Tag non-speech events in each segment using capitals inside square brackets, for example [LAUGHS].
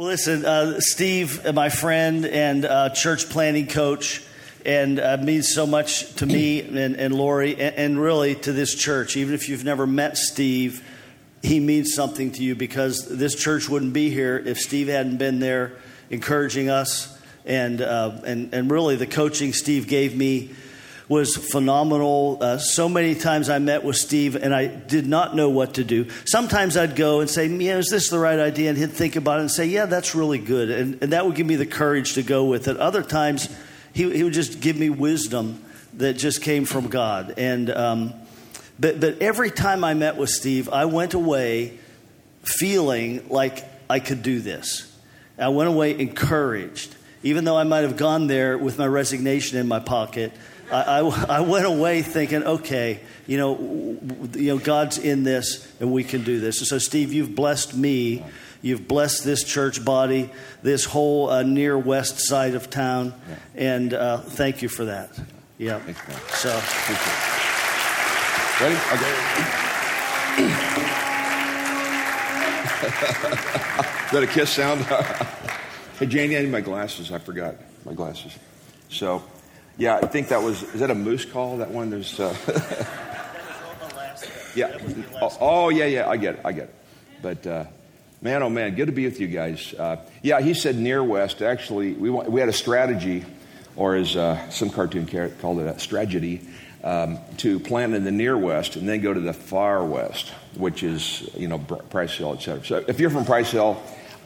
Well, listen, uh, Steve, uh, my friend and uh, church planting coach, and uh, means so much to me and, and Lori, and, and, really to this church. Even if you've never met Steve, he means something to you because this church wouldn't be here if Steve hadn't been there encouraging us, and uh, and and really the coaching Steve gave me was phenomenal. Uh, so many times I met with Steve and I did not know what to do. Sometimes I'd go and say, Yeah, is this the right idea? And he'd think about it and say, Yeah, that's really good. And, and that would give me the courage to go with it. Other times, he, he would just give me wisdom that just came from God. And, um, but, but every time I met with Steve, I went away feeling like I could do this. I went away encouraged. Even though I might have gone there with my resignation in my pocket, I, I, I, went away thinking, okay, you know, you know, God's in this, and we can do this. And so, Steve, you've blessed me. You've blessed this church body, this whole uh, near west side of town, yeah. and uh, thank you for that. Yeah. Thanks, man. So, ready? Okay. [LAUGHS] Is that a kiss sound? [LAUGHS] hey, Janie, I need my glasses. I forgot my glasses. So. Yeah, I think that was, is that a moose call? That one? There's, uh, [LAUGHS] yeah. Oh, oh, yeah, yeah, I get it, I get it. But, uh, man, oh man, good to be with you guys. Uh, yeah, he said near west. Actually, we, we had a strategy, or as uh, some cartoon character called it, a strategy, um, to plant in the near west and then go to the far west, which is, you know, Price Hill, et cetera. So if you're from Price Hill,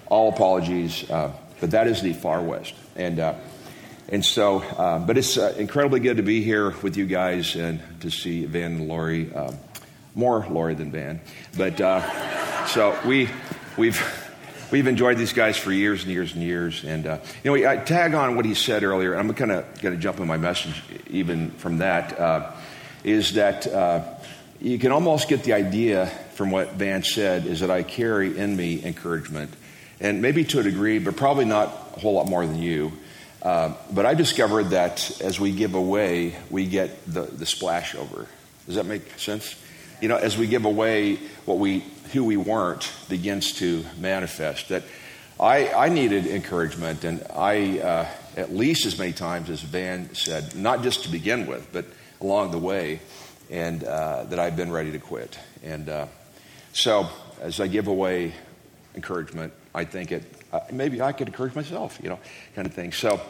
all apologies, uh, but that is the far west. And, uh, and so, uh, but it's uh, incredibly good to be here with you guys and to see Van and Lori. Uh, more Lori than Van, but uh, so we we've we've enjoyed these guys for years and years and years. And uh, you know, I tag on what he said earlier. I'm kind of going to jump in my message even from that. Uh, is that you can almost get the idea from what Van said is that I carry in me encouragement, and maybe to a degree, but probably not a whole lot more than you. Uh, but I discovered that as we give away, we get the, the splash over. Does that make sense? You know, as we give away what we, who we weren't begins to manifest. That I, I needed encouragement, and I, uh, at least as many times as Van said, not just to begin with, but along the way, and uh, that I've been ready to quit. And uh, so, as I give away encouragement, I think it uh, maybe I could encourage myself, you know, kind of thing. So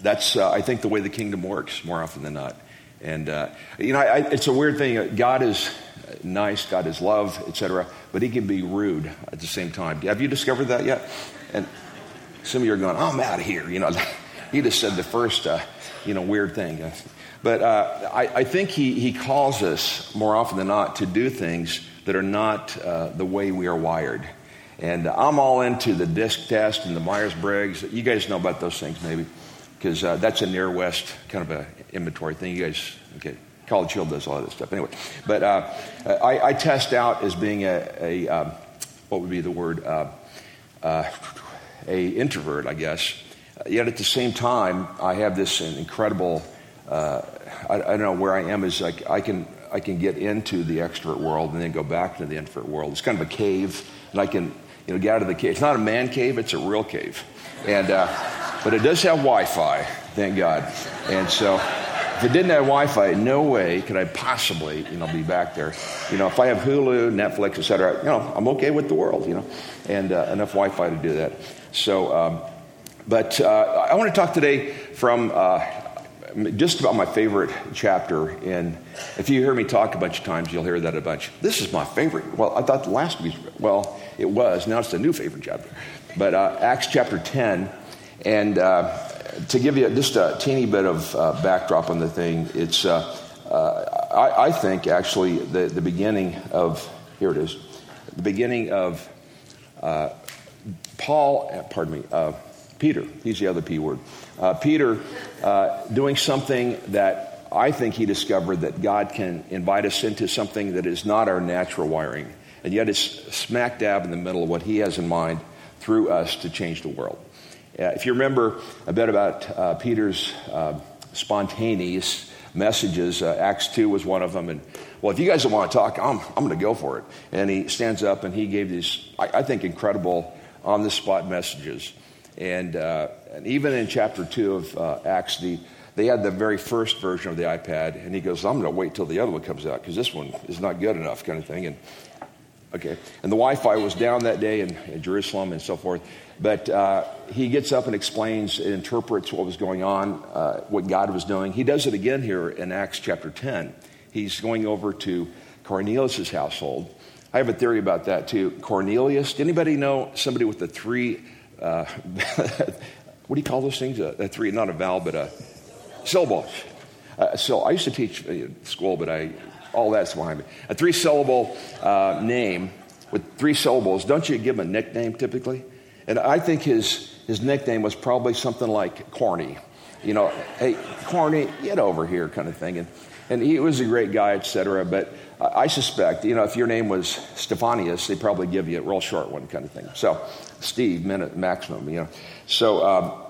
that's, uh, I think, the way the kingdom works more often than not. And, uh, you know, I, it's a weird thing. God is nice, God is love, etc., but he can be rude at the same time. Have you discovered that yet? And some of you are going, I'm out of here. You know, [LAUGHS] he just said the first, uh, you know, weird thing. But uh, I, I, think he, he calls us more often than not to do things that are not uh, the way we are wired. And I'm all into the disc test and the Myers Briggs. You guys know about those things, maybe, because uh, that's a near West kind of a inventory thing. You guys, okay, College Hill does all of this stuff. Anyway, but uh, I, I, test out as being a, a um, what would be the word, uh, uh a introvert, I guess. Yet at the same time, I have this incredible. Uh, I, I, don't know where I am. Is like I can I can get into the extrovert world and then go back to the introvert world. It's kind of a cave, and I can you know, get out of the cave. It's not a man cave, it's a real cave. And, uh, but it does have Wi Fi, thank God. And so if it didn't have Wi Fi, no way could I possibly, you know, be back there. You know, if I have Hulu, Netflix, et cetera, you know, I'm okay with the world, you know, and uh, enough Wi Fi to do that. So, um, but uh, I want to talk today from uh, just about my favorite chapter. And if you hear me talk a bunch of times, you'll hear that a bunch. This is my favorite. Well, I thought the last week, well, it was. Now it's a new favorite chapter. But uh, Acts chapter 10. And uh, to give you just a teeny bit of uh, backdrop on the thing, it's, uh, uh, I, I, think, actually, the, the beginning of, here it is, the beginning of uh, Paul, pardon me, Peter, he's the other P word. Peter doing something that I think he discovered that God can invite us into something that is not our natural wiring and yet it's smack dab in the middle of what he has in mind through us to change the world. Uh, if you remember a bit about uh, Peter's uh, spontaneous messages, uh, Acts 2 was one of them. And well, if you guys don't want to talk, I'm, I'm going to go for it. And he stands up and he gave these, I, I think, incredible on the spot messages. And, uh, and even in chapter 2 of uh, Acts, the, they had the very first version of the iPad, and he goes, I'm going to wait till the other one comes out because this one is not good enough, kind of thing. And okay, and the Wi-Fi was down that day in, in Jerusalem and so forth. But uh, he gets up and explains and interprets what was going on, uh, what God was doing. He does it again here in Acts chapter 10. He's going over to Cornelius' household. I have a theory about that too. Cornelius, anybody know somebody with the three, uh, [LAUGHS] what do you call those things? A, a three, not a vowel, but a syllable. Uh, so I used to teach at school, but I, all that's behind me. A three syllable uh, name with three syllables, don't you give him a nickname typically? And I think his, his nickname was probably something like Corny. You know, hey, Corny, get over here, kind of thing. And, and he was a great guy, etc. But I suspect, you know, if your name was Stephanius, they'd probably give you a real short one, kind of thing. So, Steve, minute maximum, you know. So, um,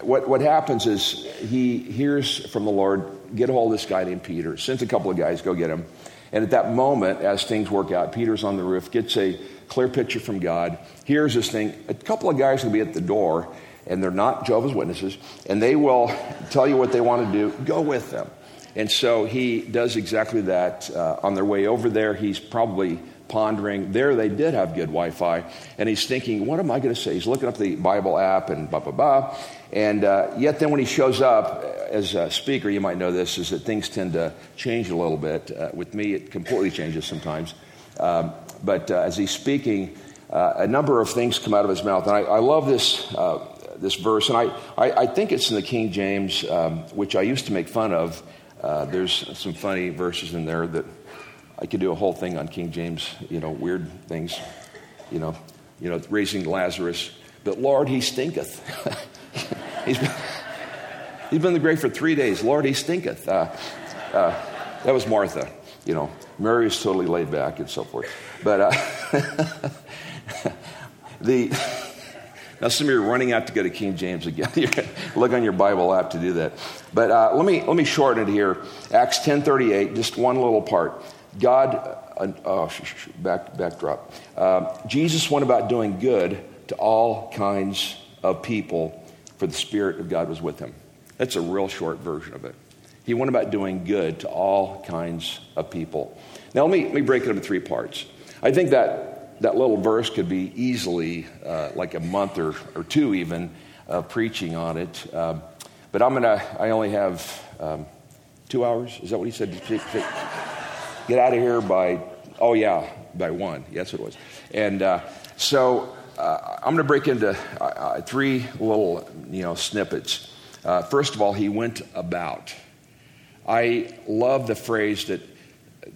what, what happens is he hears from the Lord, get a hold of this guy named Peter, sends a couple of guys, go get him. And at that moment, as things work out, Peter's on the roof, gets a clear picture from God, hears this thing. A couple of guys will be at the door, and they're not Jehovah's Witnesses, and they will tell you what they want to do. Go with them. And so he does exactly that. Uh, on their way over there, he's probably pondering. There, they did have good Wi Fi. And he's thinking, what am I going to say? He's looking up the Bible app and blah, blah, blah. And uh, yet, then when he shows up as a speaker, you might know this, is that things tend to change a little bit. Uh, with me, it completely changes sometimes. Um, but uh, as he's speaking, uh, a number of things come out of his mouth. And I, I love this, uh, this verse. And I, I, I, think it's in the King James, um, which I used to make fun of. Uh, there's some funny verses in there that I could do a whole thing on King James, you know, weird things, you know, you know, raising Lazarus. But Lord, he stinketh. [LAUGHS] he's, been, he's been in the grave for three days. Lord, he stinketh. Uh, uh, that was Martha, you know. Mary is totally laid back and so forth. But uh, [LAUGHS] the now some of you are running out to go to King James again. [LAUGHS] Look on your Bible app to do that. But uh, let me let me shorten it here. Acts ten thirty eight, just one little part. God, uh, oh, back backdrop. Uh, Jesus went about doing good to all kinds of people, for the Spirit of God was with him. That's a real short version of it. He went about doing good to all kinds of people. Now, let me, let me break it into three parts. I think that that little verse could be easily uh, like a month or, or two, even, of preaching on it. Um, but I'm going to, I only have um, two hours. Is that what he said? Get out of here by, oh, yeah, by one. Yes, it was. And uh, so uh, I'm going to break into uh, uh, three little, you know, snippets. Uh, first of all, he went about. I love the phrase that,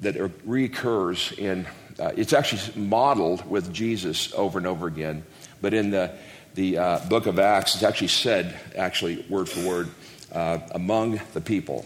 that recurs in, uh, it's actually modeled with Jesus over and over again, but in the, the book of Acts, it's actually said, actually, word for word, among the people.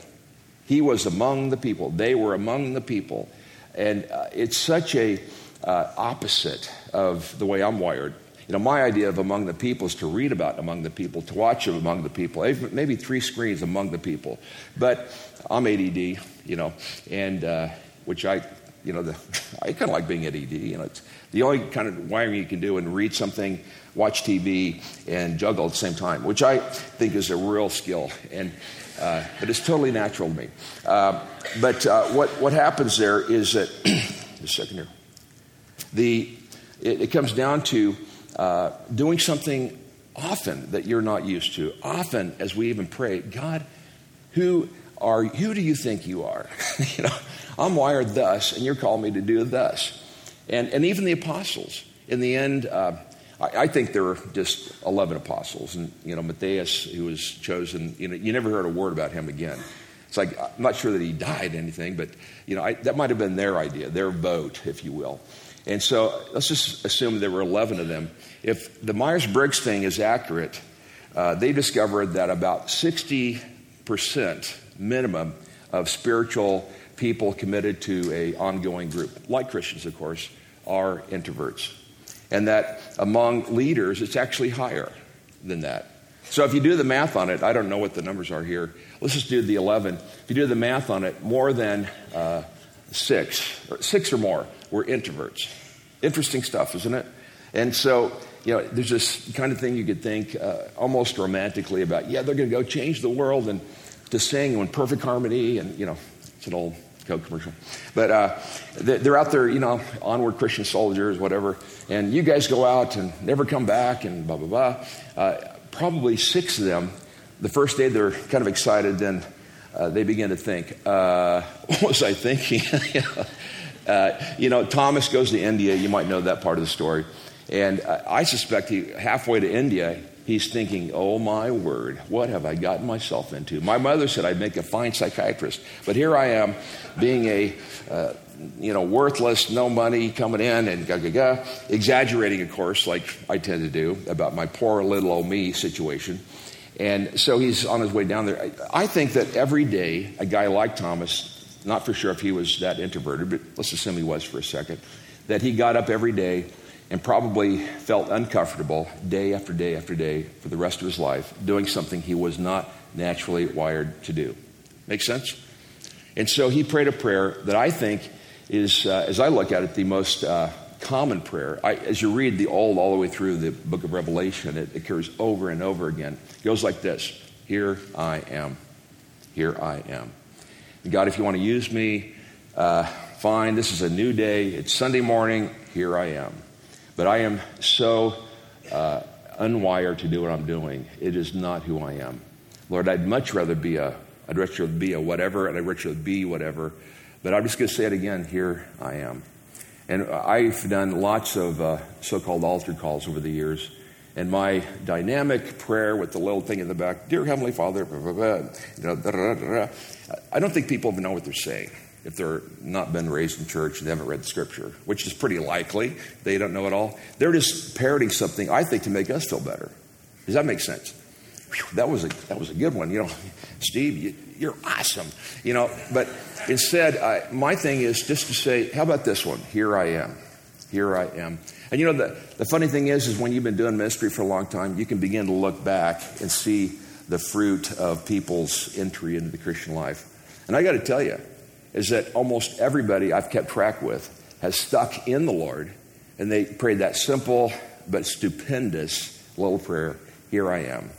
He was among the people. They were among the people. And uh, it's such a uh, opposite of the way I'm wired. You know, my idea of among the people is to read about among the people, to watch among the people, maybe three screens among the people. But I'm ADD, you know, and uh, which I, you know, the, [LAUGHS] I kind of like being ADD. You know, it's the only kind of wiring you can do and read something, watch TV, and juggle at the same time, which I think is a real skill. And uh, but it's totally natural to me. Uh, but uh, what what happens there is that [CLEARS THROAT] just a second here. The it, it comes down to uh, doing something often that you're not used to. Often, as we even pray, God, who are who do you think you are? [LAUGHS] you know, I'm wired thus, and you're calling me to do thus. And and even the apostles, in the end, uh, I, I, think there were just eleven apostles, and you know, Matthias, who was chosen, you know, you never heard a word about him again. It's like I'm not sure that he died anything, but you know, I, that might have been their idea, their vote, if you will. And so let's just assume there were 11 of them. If the Myers Briggs thing is accurate, uh, they discovered that about 60% minimum of spiritual people committed to a ongoing group, like Christians, of course, are introverts. And that among leaders, it's actually higher than that. So if you do the math on it, I don't know what the numbers are here. Let's just do the 11. If you do the math on it, more than uh, six, or six or more, were introverts. Interesting stuff, isn't it? And so you know, there's this kind of thing you could think uh, almost romantically about, yeah, they're going to go change the world and to sing in perfect harmony. And, you know, it's an old Coke commercial. But uh, they're out there, you know, onward Christian soldiers, whatever. And you guys go out and never come back and blah, blah, blah. Uh, probably six of them, the first day they're kind of excited, then uh, they begin to think, uh, [LAUGHS] what was I thinking? [LAUGHS] uh, you know, Thomas goes to India. You might know that part of the story. And uh, I suspect he, halfway to India, he's thinking, oh my word, what have I gotten myself into? My mother said I'd make a fine psychiatrist, but here I am being a, uh, you know, worthless, no money coming in and ga ga ga, exaggerating, of course, like I tend to do about my poor little old me situation. And so he's on his way down there. I think that every day, a guy like Thomas, not for sure if he was that introverted, but let's assume he was for a second, that he got up every day and probably felt uncomfortable day after day after day for the rest of his life doing something he was not naturally wired to do. Make sense? And so he prayed a prayer that I think is, uh, as I look at it, the most uh, common prayer. I, as you read the Old all the way through the book of Revelation, it occurs over and over again. It goes like this Here I am. Here I am. God, if you want to use me, uh, fine. This is a new day. It's Sunday morning. Here I am. But I am so uh, unwired to do what I'm doing. It is not who I am. Lord, I'd much rather be a, I'd rather be a whatever, and I'd rather be whatever. But I'm just going to say it again. Here I am. And I've done lots of uh, so called altar calls over the years. And my dynamic prayer with the little thing in the back, Dear Heavenly Father, blah, blah, blah, I don't think people even know what they're saying if they're not been raised in church and they haven't read the scripture, which is pretty likely. They don't know it all. They're just parroting something, I think, to make us feel better. Does that make sense? Whew, that was a that was a good one. You know, [LAUGHS] Steve, you, are awesome. You know, but instead, I, my thing is just to say, how about this one? Here I am. Here I am. And you know, the, the funny thing is, is when you've been doing ministry for a long time, you can begin to look back and see the fruit of people's entry into the Christian life. And I got to tell you, is that almost everybody I've kept track with has stuck in the Lord and they prayed that simple but stupendous little prayer Here I am.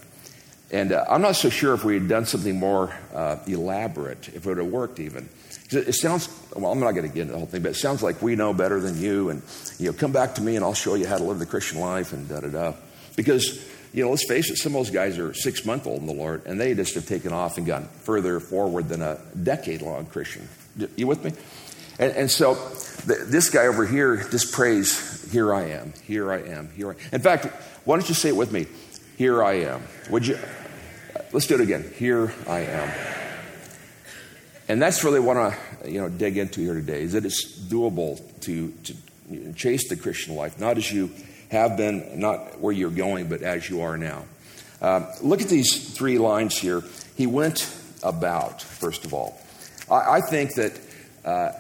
And uh, I'm not so sure if we had done something more uh, elaborate, if it would have worked even. It sounds, well, I'm not going to get into the whole thing, but it sounds like we know better than you, and, you know, come back to me and I'll show you how to live the Christian life and da da da. Because, you know, let's face it, some of those guys are six month old in the Lord, and they just have taken off and gone further forward than a decade long Christian. You with me? And, and so the, this guy over here just prays, Here I am, here I am, here I am. In fact, why don't you say it with me? Here I am. Would you? Let's do it again. Here I am. And that's really what I you know, dig into here today is that it's doable to, to chase the Christian life, not as you have been, not where you're going, but as you are now. Uh, look at these three lines here. He went about, first of all. I, I think that, uh,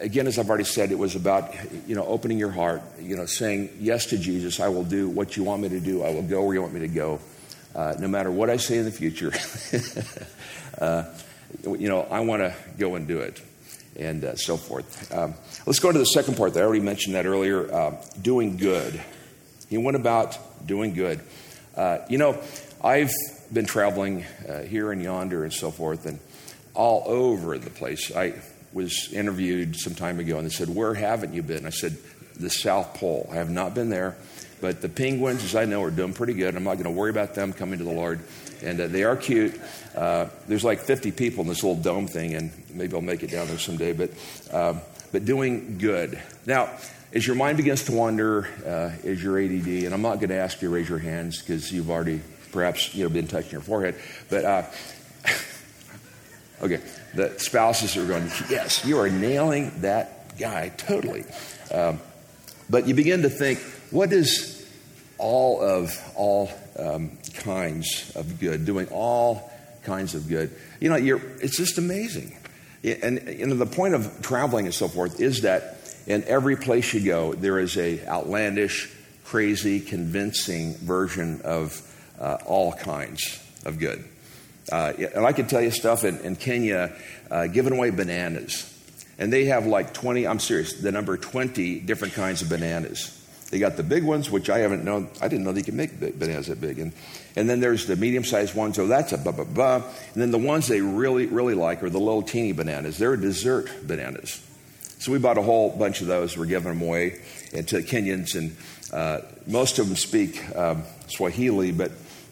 again, as I've already said, it was about, you know, opening your heart, you know, saying yes to Jesus. I will do what you want me to do. I will go where you want me to go. Uh, no matter what I say in the future, [LAUGHS] uh, you know, I want to go and do it and uh, so forth. Um, let's go to the second part that I already mentioned that earlier uh, doing good. He went about doing good. Uh, you know, I've been traveling uh, here and yonder and so forth, and all over the place. I was interviewed some time ago and they said, Where haven't you been? I said, The South Pole. I have not been there. But the penguins, as I know, are doing pretty good. I'm not going to worry about them coming to the Lord. And uh, they are cute. Uh, there's like 50 people in this little dome thing, and maybe I'll make it down there someday. But, um, but doing good. Now, as your mind begins to wander, uh, as your ADD, and I'm not going to ask you to raise your hands because you've already perhaps you know been touching your forehead, but uh, Okay, the spouses are going, yes, you are nailing that guy totally. Um, but you begin to think, what is all of all um, kinds of good, doing all kinds of good? You know, it's just amazing. And you know, the point of traveling and so forth is that in every place you go, there is a outlandish, crazy, convincing version of uh, all kinds of good. Uh, and I can tell you stuff in, in Kenya uh, giving away bananas. And they have like 20, I'm serious, the number 20 different kinds of bananas. They got the big ones, which I haven't known. I didn't know they could make bananas that big. And, and then there's the medium sized ones. Oh, that's a blah, blah, blah. And then the ones they really, really like are the little teeny bananas. They're dessert bananas. So we bought a whole bunch of those. We're giving them away and to Kenyans. And uh, most of them speak um, Swahili, but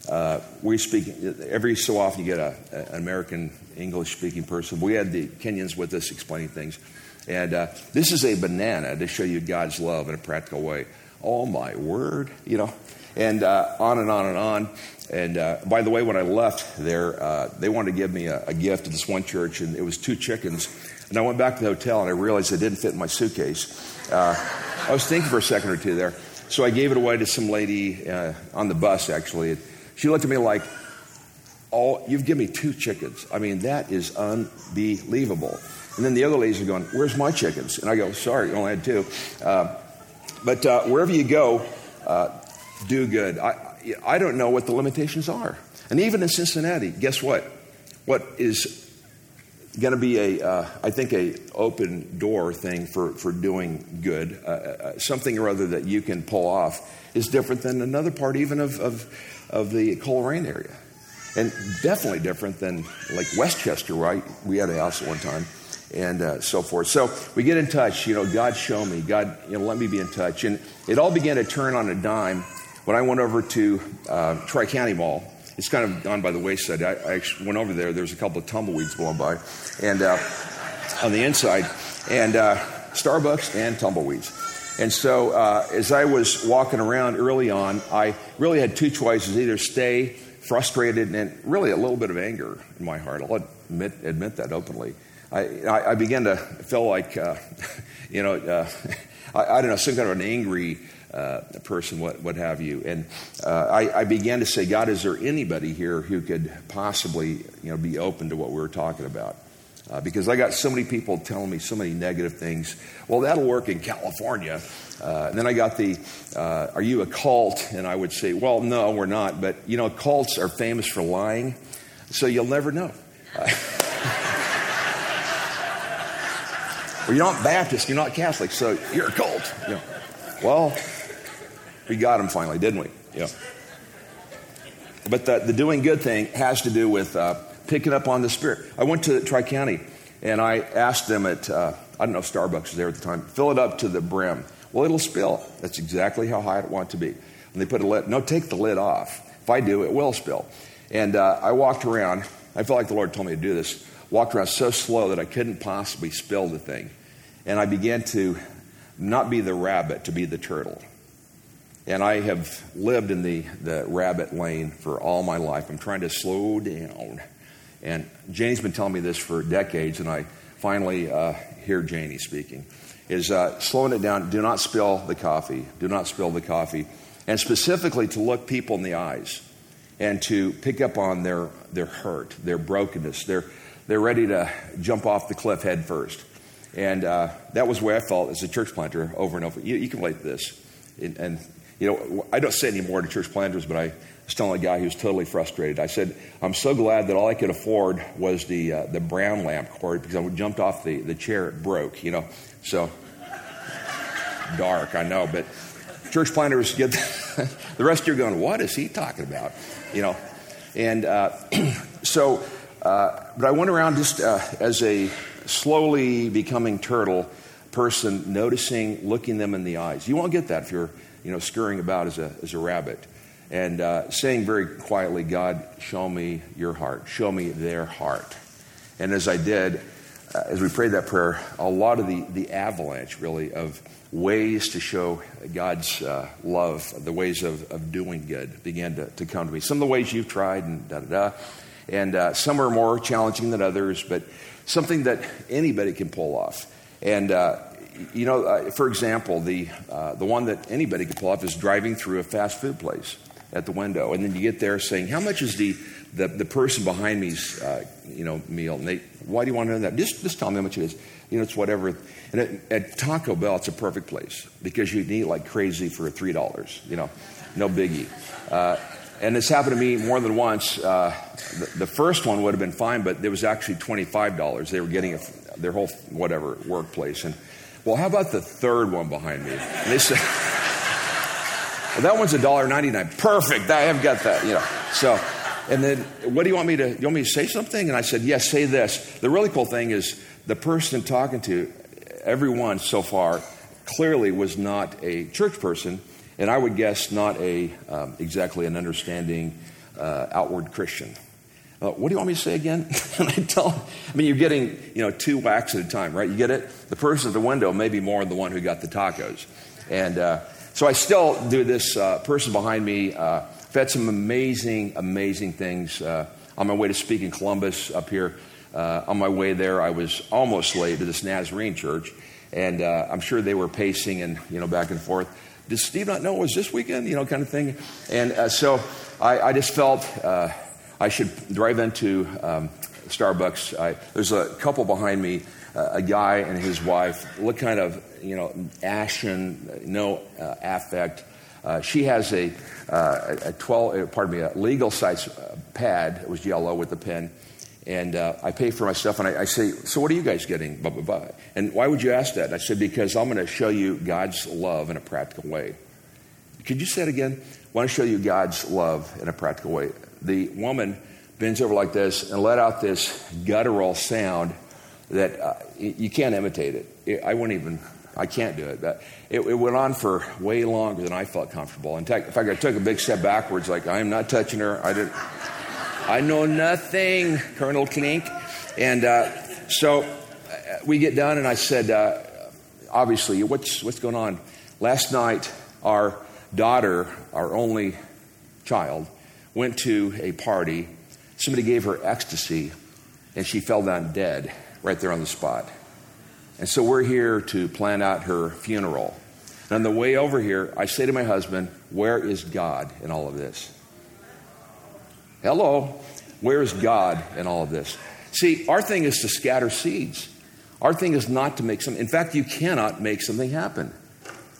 uh, we speak every so often you get a, an American English speaking person. We had the Kenyans with us explaining things. And uh, this is a banana to show you God's love in a practical way. Oh my word, you know, and uh, on and on and on. And uh, by the way, when I left there, uh, they wanted to give me a, a gift to this one church, and it was two chickens. And I went back to the hotel and I realized it didn't fit in my suitcase. Uh, I was thinking for a second or two there. So I gave it away to some lady uh, on the bus, actually. She looked at me like, Oh, you've given me two chickens. I mean, that is unbelievable. And then the other ladies are going, Where's my chickens? And I go, Sorry, you only had two. Uh, but uh, wherever you go, uh, do good. I, I don't know what the limitations are. And even in Cincinnati, guess what? What is going to be a, uh, I think, a open door thing for, for doing good, uh, uh, something or other that you can pull off, is different than another part even of, of, of the Colerain area. And definitely different than like Westchester, right? We had a house at one time and uh, so forth. So we get in touch. You know, God show me. God, you know, let me be in touch. And it all began to turn on a dime when I went over to uh, Tri County Mall. It's kind of gone by the wayside. I, I went over there. There's a couple of tumbleweeds blowing by, and uh, on the inside, and uh, Starbucks and tumbleweeds. And so, uh, as I was walking around early on, I really had two choices: either stay frustrated and really a little bit of anger in my heart. I'll admit, admit that openly I, I, began to feel like, uh, [LAUGHS] you know, uh, [LAUGHS] I, I, don't know, some kind of an angry uh, person, what, what have you. And uh, I, I, began to say, God, is there anybody here who could possibly, you know, be open to what we were talking about? Uh, because I got so many people telling me so many negative things. Well, that'll work in California. Uh, and then I got the, are you a cult? And I would say, well, no, we're not. But, you know, cults are famous for lying. So you'll never know. [LAUGHS] Well, you're not Baptist, you're not Catholic, so you're a cult. You know. Well, we got him finally, didn't we? Yeah. But the, the doing good thing has to do with uh, picking up on the Spirit. I went to Tri County and I asked them at, uh, I don't know if Starbucks was there at the time, fill it up to the brim. Well, it'll spill. That's exactly how high I want it to be. And they put a lid, no, take the lid off. If I do, it will spill. And uh, I walked around. I felt like the Lord told me to do this. Walked around so slow that I couldn't possibly spill the thing. And I began to not be the rabbit, to be the turtle. And I have lived in the, the rabbit lane for all my life. I'm trying to slow down. And Janie's been telling me this for decades, and I finally uh, hear Janie speaking. Is uh, slowing it down. Do not spill the coffee. Do not spill the coffee. And specifically to look people in the eyes and to pick up on their, their hurt, their brokenness. They're, they're ready to jump off the cliff head first. And uh, that was where I felt as a church planter over and over. You, you can relate to this. And, and, you know, I don't say anymore to church planters, but I was telling a guy who was totally frustrated. I said, I'm so glad that all I could afford was the, uh, the brown lamp cord because I jumped off the, the chair, it broke, you know. So, dark, I know, but church planters get the, [LAUGHS] the rest of you going, what is he talking about? You know. And uh, [CLEARS THROAT] so, uh, but I went around just uh, as a slowly becoming turtle person, noticing, looking them in the eyes. You won't get that if you're, you know, scurrying about as a, as a rabbit. And uh, saying very quietly, God, show me your heart. Show me their heart. And as I did, uh, as we prayed that prayer, a lot of the, the avalanche, really, of ways to show God's uh, love, the ways of, of doing good, began to, to come to me. Some of the ways you've tried, and da da da. And uh, some are more challenging than others, but something that anybody can pull off. And, uh, you know, uh, for example, the, uh, the one that anybody can pull off is driving through a fast food place at the window. And then you get there saying, How much is the, the, the person behind me's uh, you know, meal? And they, Why do you want to know that? Just, just tell me how much it is. You know, it's whatever. And at, at Taco Bell, it's a perfect place because you can eat like crazy for $3, you know, no biggie. Uh, and this happened to me more than once. Uh, the, the, first one would have been fine, but it was actually $25. They were getting a, their whole, whatever, workplace. And, well, how about the third one behind me? And they said, [LAUGHS] well, that one's a dollar ninety nine. Perfect. I have got that. You know. So, and then what do you want me to? You want me to say something? And I said, yes. Say this. The really cool thing is the person talking to everyone so far clearly was not a church person, and I would guess not a um, exactly an understanding uh, outward Christian. Uh, what do you want me to say again? [LAUGHS] and I tell I mean, you're getting, you know, two whacks at a time, right? You get it? The person at the window may be more than the one who got the tacos. And uh, so I still do this uh, person behind me. Uh, I've had some amazing, amazing things. Uh, on my way to speak in Columbus up here, uh, on my way there, I was almost late to this Nazarene church. And I'm sure they were pacing and, you know, back and forth. Does Steve not know it was this weekend? You know, kind of thing. And so I, I just felt I should drive into um, Starbucks. I, there's a couple behind me, uh, a guy and his wife, look kind of, you know, ashen, no uh, affect. Uh, she has a, uh, a 12, uh, pardon me, a legal size uh, pad. It was yellow with a pen. And I pay for my stuff, and I, I, say, So, what are you guys getting? Blah, blah, blah. And why would you ask that? I said, Because I'm going to show you God's love in a practical way. Could you say it again? I want to show you God's love in a practical way the woman bends over like this and let out this guttural sound that uh, you can't imitate it. it. I wouldn't even, I can't do it. But it, it, went on for way longer than I felt comfortable. In fact, in fact, I took a big step backwards, like I am not touching her. I didn't. I know nothing, Colonel Klink. And uh, so uh, we get done, and I said, uh, obviously, what's what's going on? Last night, our daughter, our only child, went to a party. Somebody gave her ecstasy, and she fell down dead right there on the spot. And so we're here to plan out her funeral. And on the way over here, I say to my husband, Where is God in all of this? Hello, where is God in all of this? See, our thing is to scatter seeds. Our thing is not to make something. In fact, you cannot make something happen.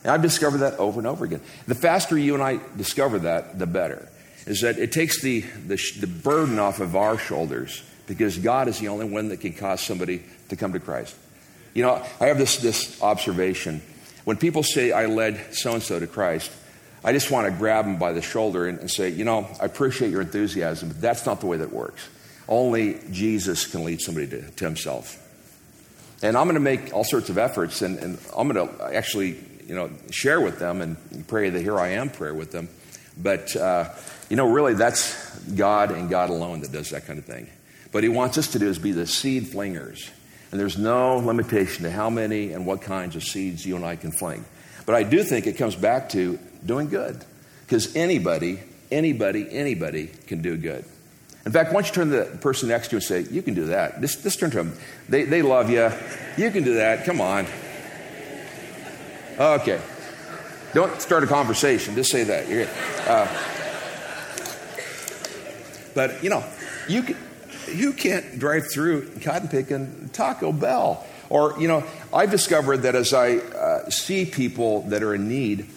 And I've discovered that over and over again. The faster you and I discover that, the better is that it takes the, the, the burden off of our shoulders because God is the only one that can cause somebody to come to Christ. You know, I have this, this observation. When people say, I led so and so to Christ, I just want to grab them by the shoulder and, and, say, you know, I appreciate your enthusiasm, but that's not the way that works. Only Jesus can lead somebody to, to himself. And I'm going to make all sorts of efforts, and, and I'm going to actually, you know, share with them and pray the Here I Am prayer with them. But uh, you know, really, that's God and God alone that does that kind of thing. But He wants us to do is be the seed flingers. And there's no limitation to how many and what kinds of seeds you and I can fling. But I do think it comes back to doing good. Because anybody, anybody, anybody can do good. In fact, once you turn the person next to you and say, You can do that, just, just turn to them. They, they love you. You can do that. Come on. Okay. Don't start a conversation. Just say that. Uh, but, you know, you, can, you can't drive through cotton picking Taco Bell. Or, you know, I've discovered that as I uh, see people that are in need,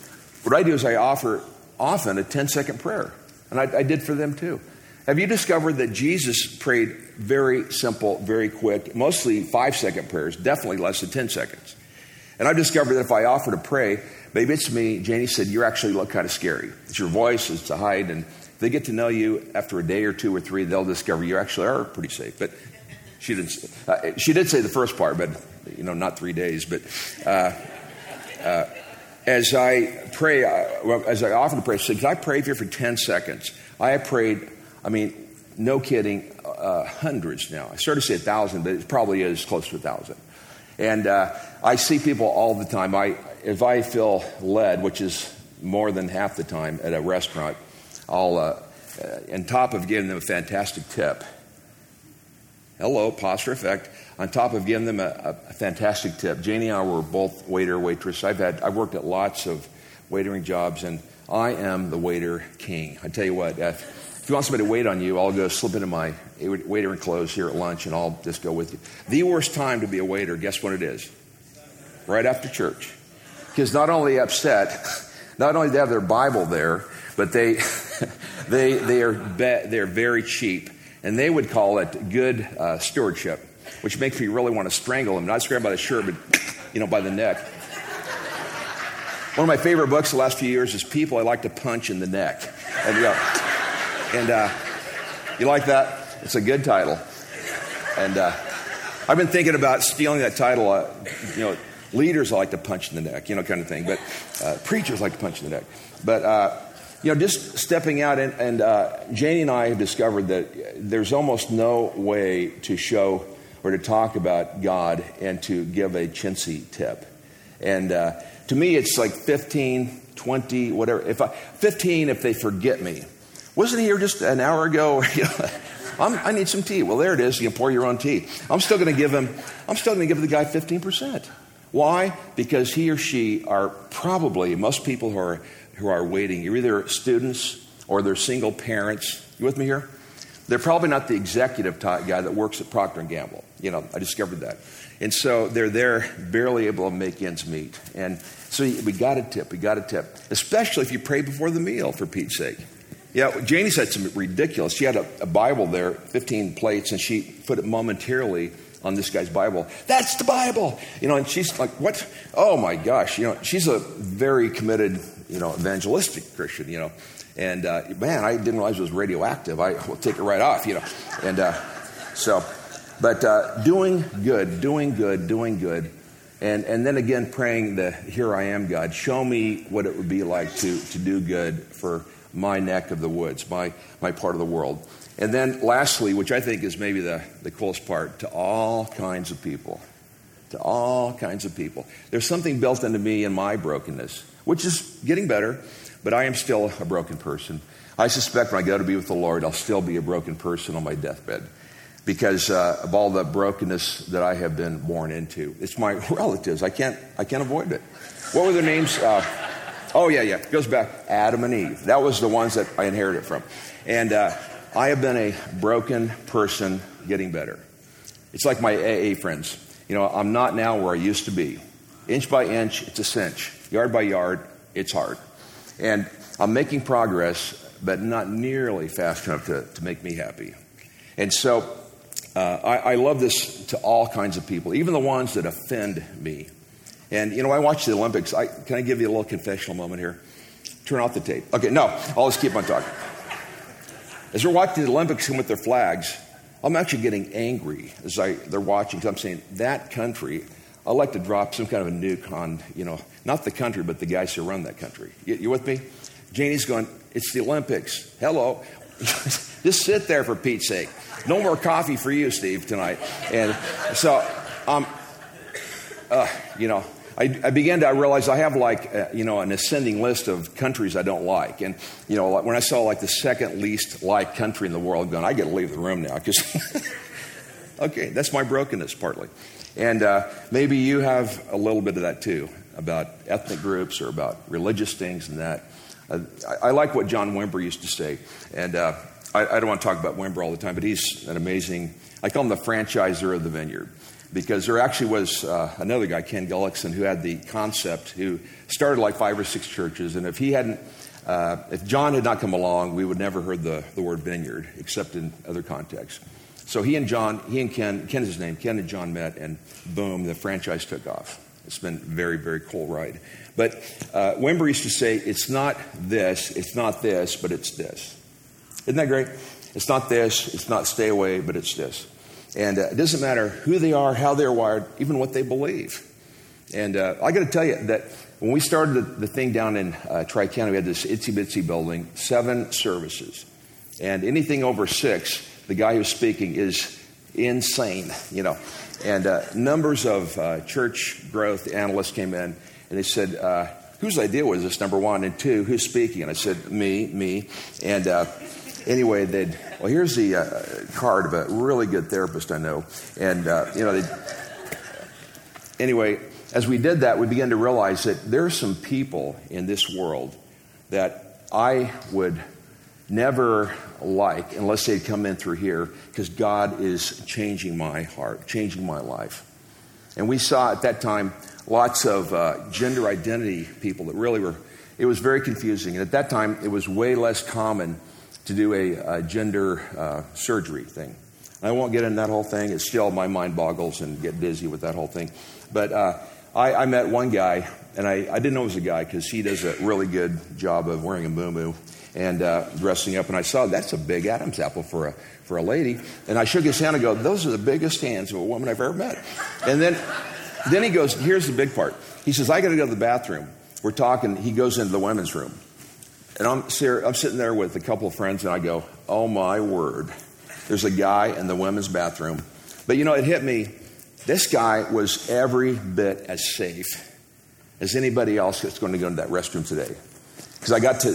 what I do is I offer often a 10 second prayer. And I, I did for them too. Have you discovered that Jesus prayed very simple, very quick, mostly five second prayers, definitely less than 10 seconds? And I've discovered that if I offer to pray, maybe it's me, Janie said, you actually look kind of scary. It's your voice, it's the height, and they get to know you after a day or two or three, they'll discover you actually are pretty safe. But she didn't. Uh, she did say the first part, but you know, not three days. But uh, uh, as I pray, uh, well, as I often pray, I said, "Can I pray you for ten seconds?" I have prayed. I mean, no kidding, uh, hundreds now. I started to say a thousand, but it probably is close to a thousand. And uh, I see people all the time. I, if I feel led, which is more than half the time at a restaurant, I'll, uh, uh, on top of giving them a fantastic tip, hello, posture effect, on top of giving them a, a, fantastic tip, Janie and I were both waiter, waitress. I've, had, I've worked at lots of waitering jobs, and I am the waiter king. I tell you what, if, if you want somebody to wait on you, I'll go slip into my waitering clothes here at lunch, and I'll just go with you. The worst time to be a waiter, guess what it is? Right after church. Because not only upset, [LAUGHS] not only they have their Bible there, but they, [LAUGHS] [LAUGHS] they, they are be, they're very cheap, and they would call it good uh, stewardship, which makes me really want to strangle them, not strangle by the shirt, but you know by the neck. One of my favorite books the last few years is People I Like to Punch in the Neck. And, and uh, you like that? It's a good title. And uh, I've been thinking about stealing that title. Uh, you know, leaders like to punch in the neck, you know, kind of thing. But uh, preachers like to punch in the neck. But uh, you know, just stepping out, and, and uh, Janie and I have discovered that there's almost no way to show or to talk about God and to give a chintzy tip. And uh, to me, it's like 15, 20, whatever. If I, 15 if they forget me. Wasn't he here just an hour ago? [LAUGHS] i need some tea. Well, there it is. You pour your own tea. I'm still going to give him. I'm still going to give the guy 15 percent. Why? Because he or she are probably most people who are who are waiting. You're either students or they're single parents. You with me here? They're probably not the executive type guy that works at Procter and Gamble. You know, I discovered that, and so they're there, barely able to make ends meet. And so we got a tip. We got a tip, especially if you pray before the meal, for Pete's sake. Yeah, Janie said some ridiculous. She had a, a Bible there, 15 plates, and she put it momentarily on this guy's Bible. That's the Bible, you know. And she's like, "What? Oh my gosh!" You know, she's a very committed, you know, evangelistic Christian, you know. And uh, man, I didn't realize it was radioactive. I will take it right off, you know. And uh, so, but uh, doing good, doing good, doing good, and and then again praying the "Here I am, God, show me what it would be like to to do good for my neck of the woods, my my part of the world." And then, lastly, which I think is maybe the, the coolest part, to all kinds of people. To all kinds of people. There's something built into me in my brokenness, which is getting better, but I am still a broken person. I suspect when I go to be with the Lord, I'll still be a broken person on my deathbed because uh, of all the brokenness that I have been born into. It's my [LAUGHS] relatives. I can't, I can't avoid it. What were their names? Uh, oh, yeah, yeah. It goes back Adam and Eve. That was the ones that I inherited from. And uh, I have been a broken person getting better. It's like my AA friends. You know, I'm not now where I used to be. Inch by inch, it's a cinch. Yard by yard, it's hard. And I'm making progress, but not nearly fast enough to, to make me happy. And so uh, I, I love this to all kinds of people, even the ones that offend me. And, you know, I watch the Olympics. I, can I give you a little confessional moment here? Turn off the tape. Okay, no, I'll just keep on talking. As they're watching the Olympics and with their flags, I'm actually getting angry as I, they're watching because I'm saying, that country, I'd like to drop some kind of a nuke on, you know, not the country, but the guys who run that country. You, you with me? Janie's going, it's the Olympics. Hello. [LAUGHS] Just sit there for Pete's sake. No more coffee for you, Steve, tonight. And so, um, uh, you know, I, I, began to realize I have like, uh, you know, an ascending list of countries I don't like. And, you know, when I saw like the second least liked country in the world, I'm going, I got to leave the room now because, [LAUGHS] okay, that's my brokenness partly. And uh, maybe you have a little bit of that too about ethnic groups or about religious things and that. Uh, I, I, like what John Wimber used to say. And uh, I, I don't want to talk about Wimber all the time, but he's an amazing, I call him the franchiser of the vineyard because there actually was uh, another guy, Ken Gulliksen, who had the concept, who started like five or six churches. And if he hadn't, uh, if John had not come along, we would never heard the, the word vineyard, except in other contexts. So he and John, he and Ken, Ken is his name, Ken and John met, and boom, the franchise took off. It's been very, very cool ride. But uh, Wimber used to say, it's not this, it's not this, but it's this. Isn't that great? It's not this, it's not stay away, but it's this. And uh, it doesn't matter who they are, how they're wired, even what they believe. And uh, I got to tell you that when we started the, the thing down in uh, Tri County, we had this itsy bitsy building, seven services. And anything over six, the guy who's speaking is insane, you know. And uh, numbers of uh, church growth analysts came in and they said, uh, Whose idea was this, number one? And two, who's speaking? And I said, Me, me. And uh, anyway, they'd, well, here's the uh, card of a really good therapist I know. And, uh, you know, anyway, as we did that, we began to realize that there are some people in this world that I would never like unless they'd come in through here because God is changing my heart, changing my life. And we saw at that time lots of uh, gender identity people that really were, it was very confusing. And at that time, it was way less common to do a, a gender uh, surgery thing. I won't get into that whole thing. It's still my mind boggles and get dizzy with that whole thing. But uh, I, I met one guy, and I, I didn't know it was a guy because he does a really good job of wearing a moo and uh, dressing up. And I saw that's a big Adam's apple for a for a lady. And I shook his hand and go, "Those are the biggest hands of a woman I've ever met." And then then he goes, "Here's the big part." He says, "I got to go to the bathroom." We're talking. He goes into the women's room, and I'm I'm sitting there with a couple of friends, and I go, "Oh my word!" There's a guy in the women's bathroom. But you know, it hit me. This guy was every bit as safe as anybody else that's going to go into that restroom today. Because I got to,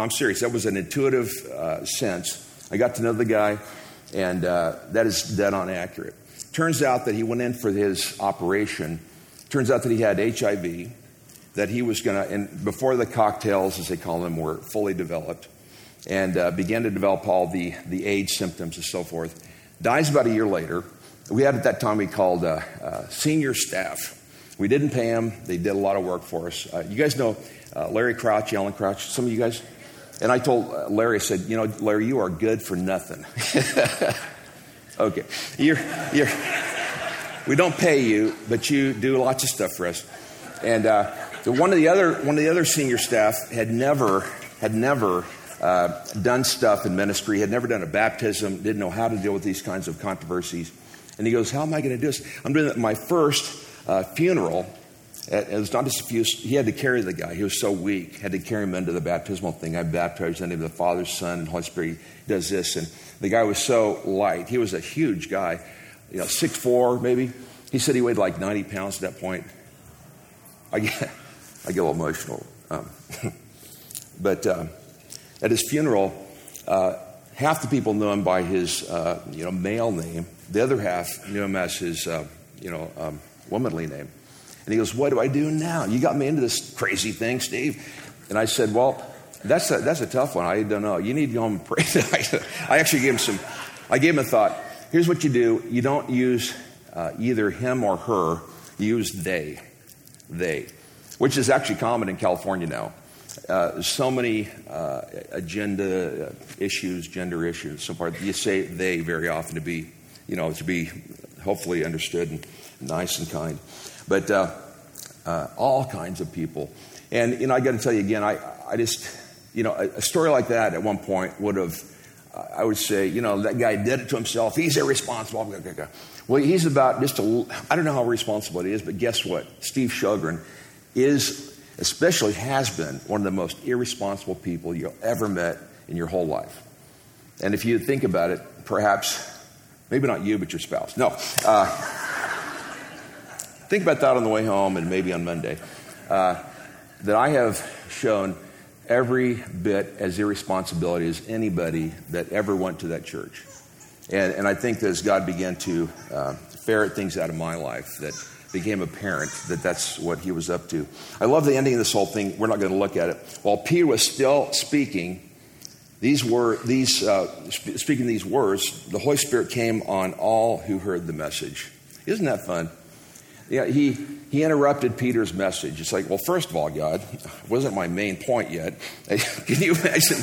I'm serious, that was an intuitive uh, sense. I got to know the guy, and uh, that is dead on accurate. Turns out that he went in for his operation. Turns out that he had HIV, that he was going to, and before the cocktails, as they call them, were fully developed, and uh, began to develop all the, the AIDS symptoms and so forth. Dies about a year later. We had at that time we called uh, uh, senior staff. We didn't pay them. They did a lot of work for us. Uh, you guys know Larry Crouch, Alan Crouch, some of you guys? And I told uh, Larry, I said, you know, Larry, you are good for nothing. [LAUGHS] okay. You're, you're, we don't pay you, but you do lots of stuff for us. And uh, one, of the other, one of the other senior staff had never, had never uh, done stuff in ministry, had never done a baptism, didn't know how to deal with these kinds of controversies. And he goes, How am I going to do this? I'm doing my first uh, funeral. It was not just a few, he had to carry the guy. He was so weak, had to carry him into the baptismal thing. I baptized in the name of the Father, Son, and Holy Spirit. He does this. And the guy was so light. He was a huge guy, you know, six four maybe. He said he weighed like 90 pounds at that point. I get, I get a little emotional. Um, [LAUGHS] but uh, at his funeral, uh, half the people knew him by his uh, you know, male name. The other half knew him as his uh, you know, um, womanly name. And he goes, What do I do now? You got me into this crazy thing, Steve. And I said, Well, that's a, that's a tough one. I don't know. You need to go home and pray. [LAUGHS] I actually gave him some, I gave him a thought. Here's what you do you don't use uh, either him or her, you use they. They, which is actually common in California now. Uh, so many uh, agenda issues, gender issues, so far. You say they very often to be, you know, to be hopefully understood and nice and kind. But uh, uh, all kinds of people. And, you know, I got to tell you again, I, I just, you know, a, a story like that at one point would have, I would say, you know, that guy did it to himself. He's irresponsible. Well, he's about just a, I don't know how responsible he is, but guess what? Steve Sjogren is, especially has been, one of the most irresponsible people you'll ever met in your whole life. And if you think about it, perhaps, maybe not you, but your spouse. No. Uh, [LAUGHS] think about that on the way home and maybe on Monday. Uh, that I have shown every bit as irresponsibility as anybody that ever went to that church. And, and I think that as God began to uh, ferret things out of my life, that became apparent that that's what he was up to. I love the ending of this whole thing. We're not going to look at it. While Peter was still speaking, these were these uh, sp- speaking these words. The Holy Spirit came on all who heard the message. Isn't that fun? Yeah, he, he interrupted Peter's message. It's like, well, first of all, God, wasn't my main point yet. [LAUGHS] Can you imagine?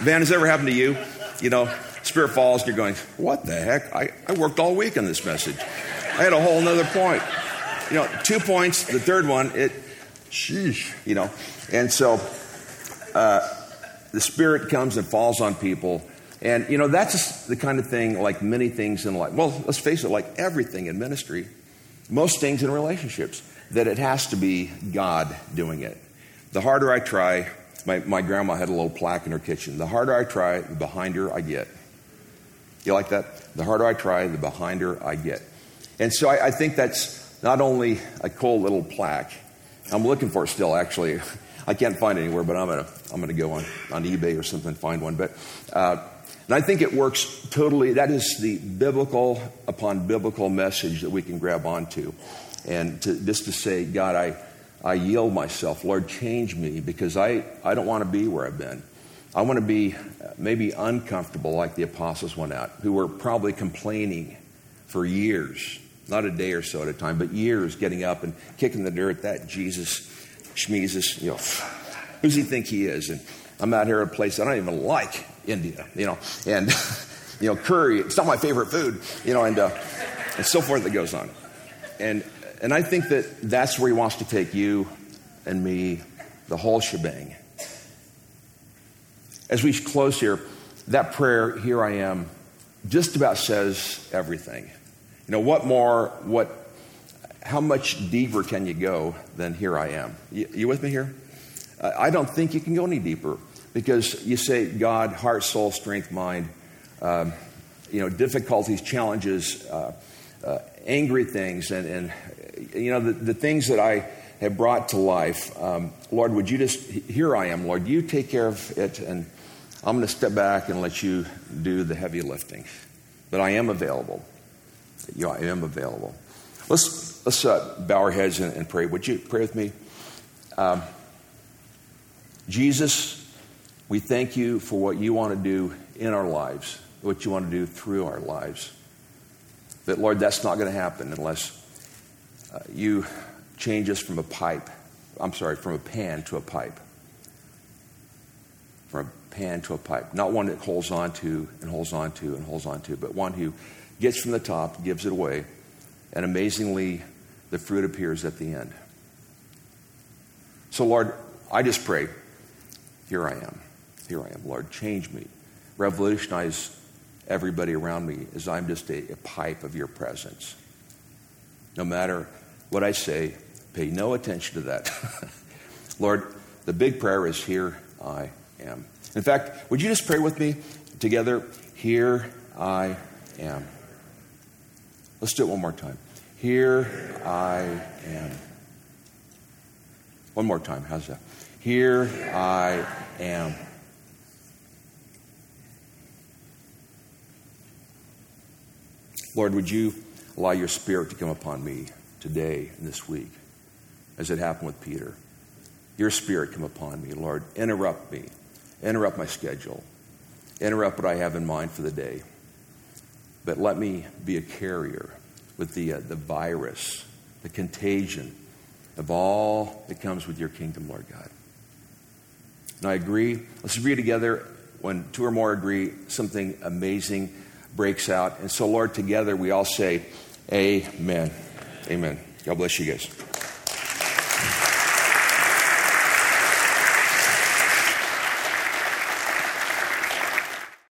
Van, has ever happened to you? You know, Spirit falls you're going, what the heck? I, I worked all week on this message. I had a whole other point. You know, two points. The third one, it, sheesh, you know. And so uh, the Spirit comes and falls on people. And, you know, that's the kind of thing like many things in life. Well, let's face it, like everything in ministry most things in relationships, that it has to be God doing it. The harder I try, my, my grandma had a little plaque in her kitchen. The harder I try, the behinder I get. You like that? The harder I try, the behinder I get. And so I, I think that's not only a cool little plaque, I'm looking for it still, actually. [LAUGHS] I can't find it anywhere, but I'm going to I'm gonna go on, on eBay or something find one. But uh, and I think it works totally, that is the biblical upon biblical message that we can grab onto. And to, just to say, God, I, I yield myself. Lord, change me because I, I don't want to be where I've been. I want to be uh, maybe uncomfortable like the apostles went out, who were probably complaining for years, not a day or so at a time, but years getting up and kicking the dirt, that Jesus, Schmeezus, you know, who's he think he is? And I'm out here at a place I don't even like. India, you know, and, [LAUGHS] you know, curry, it's not my favorite food, you know, and, uh, and so forth that goes on. And and I think that that's where He wants to take you and me, the whole shebang. As we close here, that prayer, Here I Am, just about says everything. You know, what more, what, how much deeper can you go than Here I Am? You, you with me here? I don't think you can go any deeper because you say God, heart, soul, strength, mind, um, you know, difficulties, challenges, uh, uh, angry things, and, and you know, the, the, things that I have brought to life. Um, Lord, would you just, here I am, Lord, you take care of it, and I'm going to step back and let you do the heavy lifting. But I am available. Yeah, I am available. Let's, let's uh, bow our heads and, and, pray. Would you pray with me? Um, Jesus, we thank you for what you want to do in our lives, what you want to do through our lives. That, Lord, that's not going to happen unless uh, you change us from a pipe, I'm sorry, from a pan to a pipe. From a pan to a pipe. Not one that holds on to and holds on to and holds on to, but one who gets from the top, gives it away, and amazingly, the fruit appears at the end. So, Lord, I just pray, here I am. Here I am, Lord. Change me. Revolutionize everybody around me as I'm just a, a pipe of your presence. No matter what I say, pay no attention to that. [LAUGHS] Lord, the big prayer is here I am. In fact, would you just pray with me together? Here I am. Let's do it one more time. Here I am. One more time. How's that? Here I am. Lord, would you allow your spirit to come upon me today and this week, as it happened with Peter? Your spirit come upon me, Lord. Interrupt me, interrupt my schedule, interrupt what I have in mind for the day. But let me be a carrier with the, uh, the virus, the contagion of all that comes with your kingdom, Lord God. And I agree. Let's agree together. When two or more agree, something amazing breaks out. And so, Lord, together we all say, Amen. Amen. God bless you guys.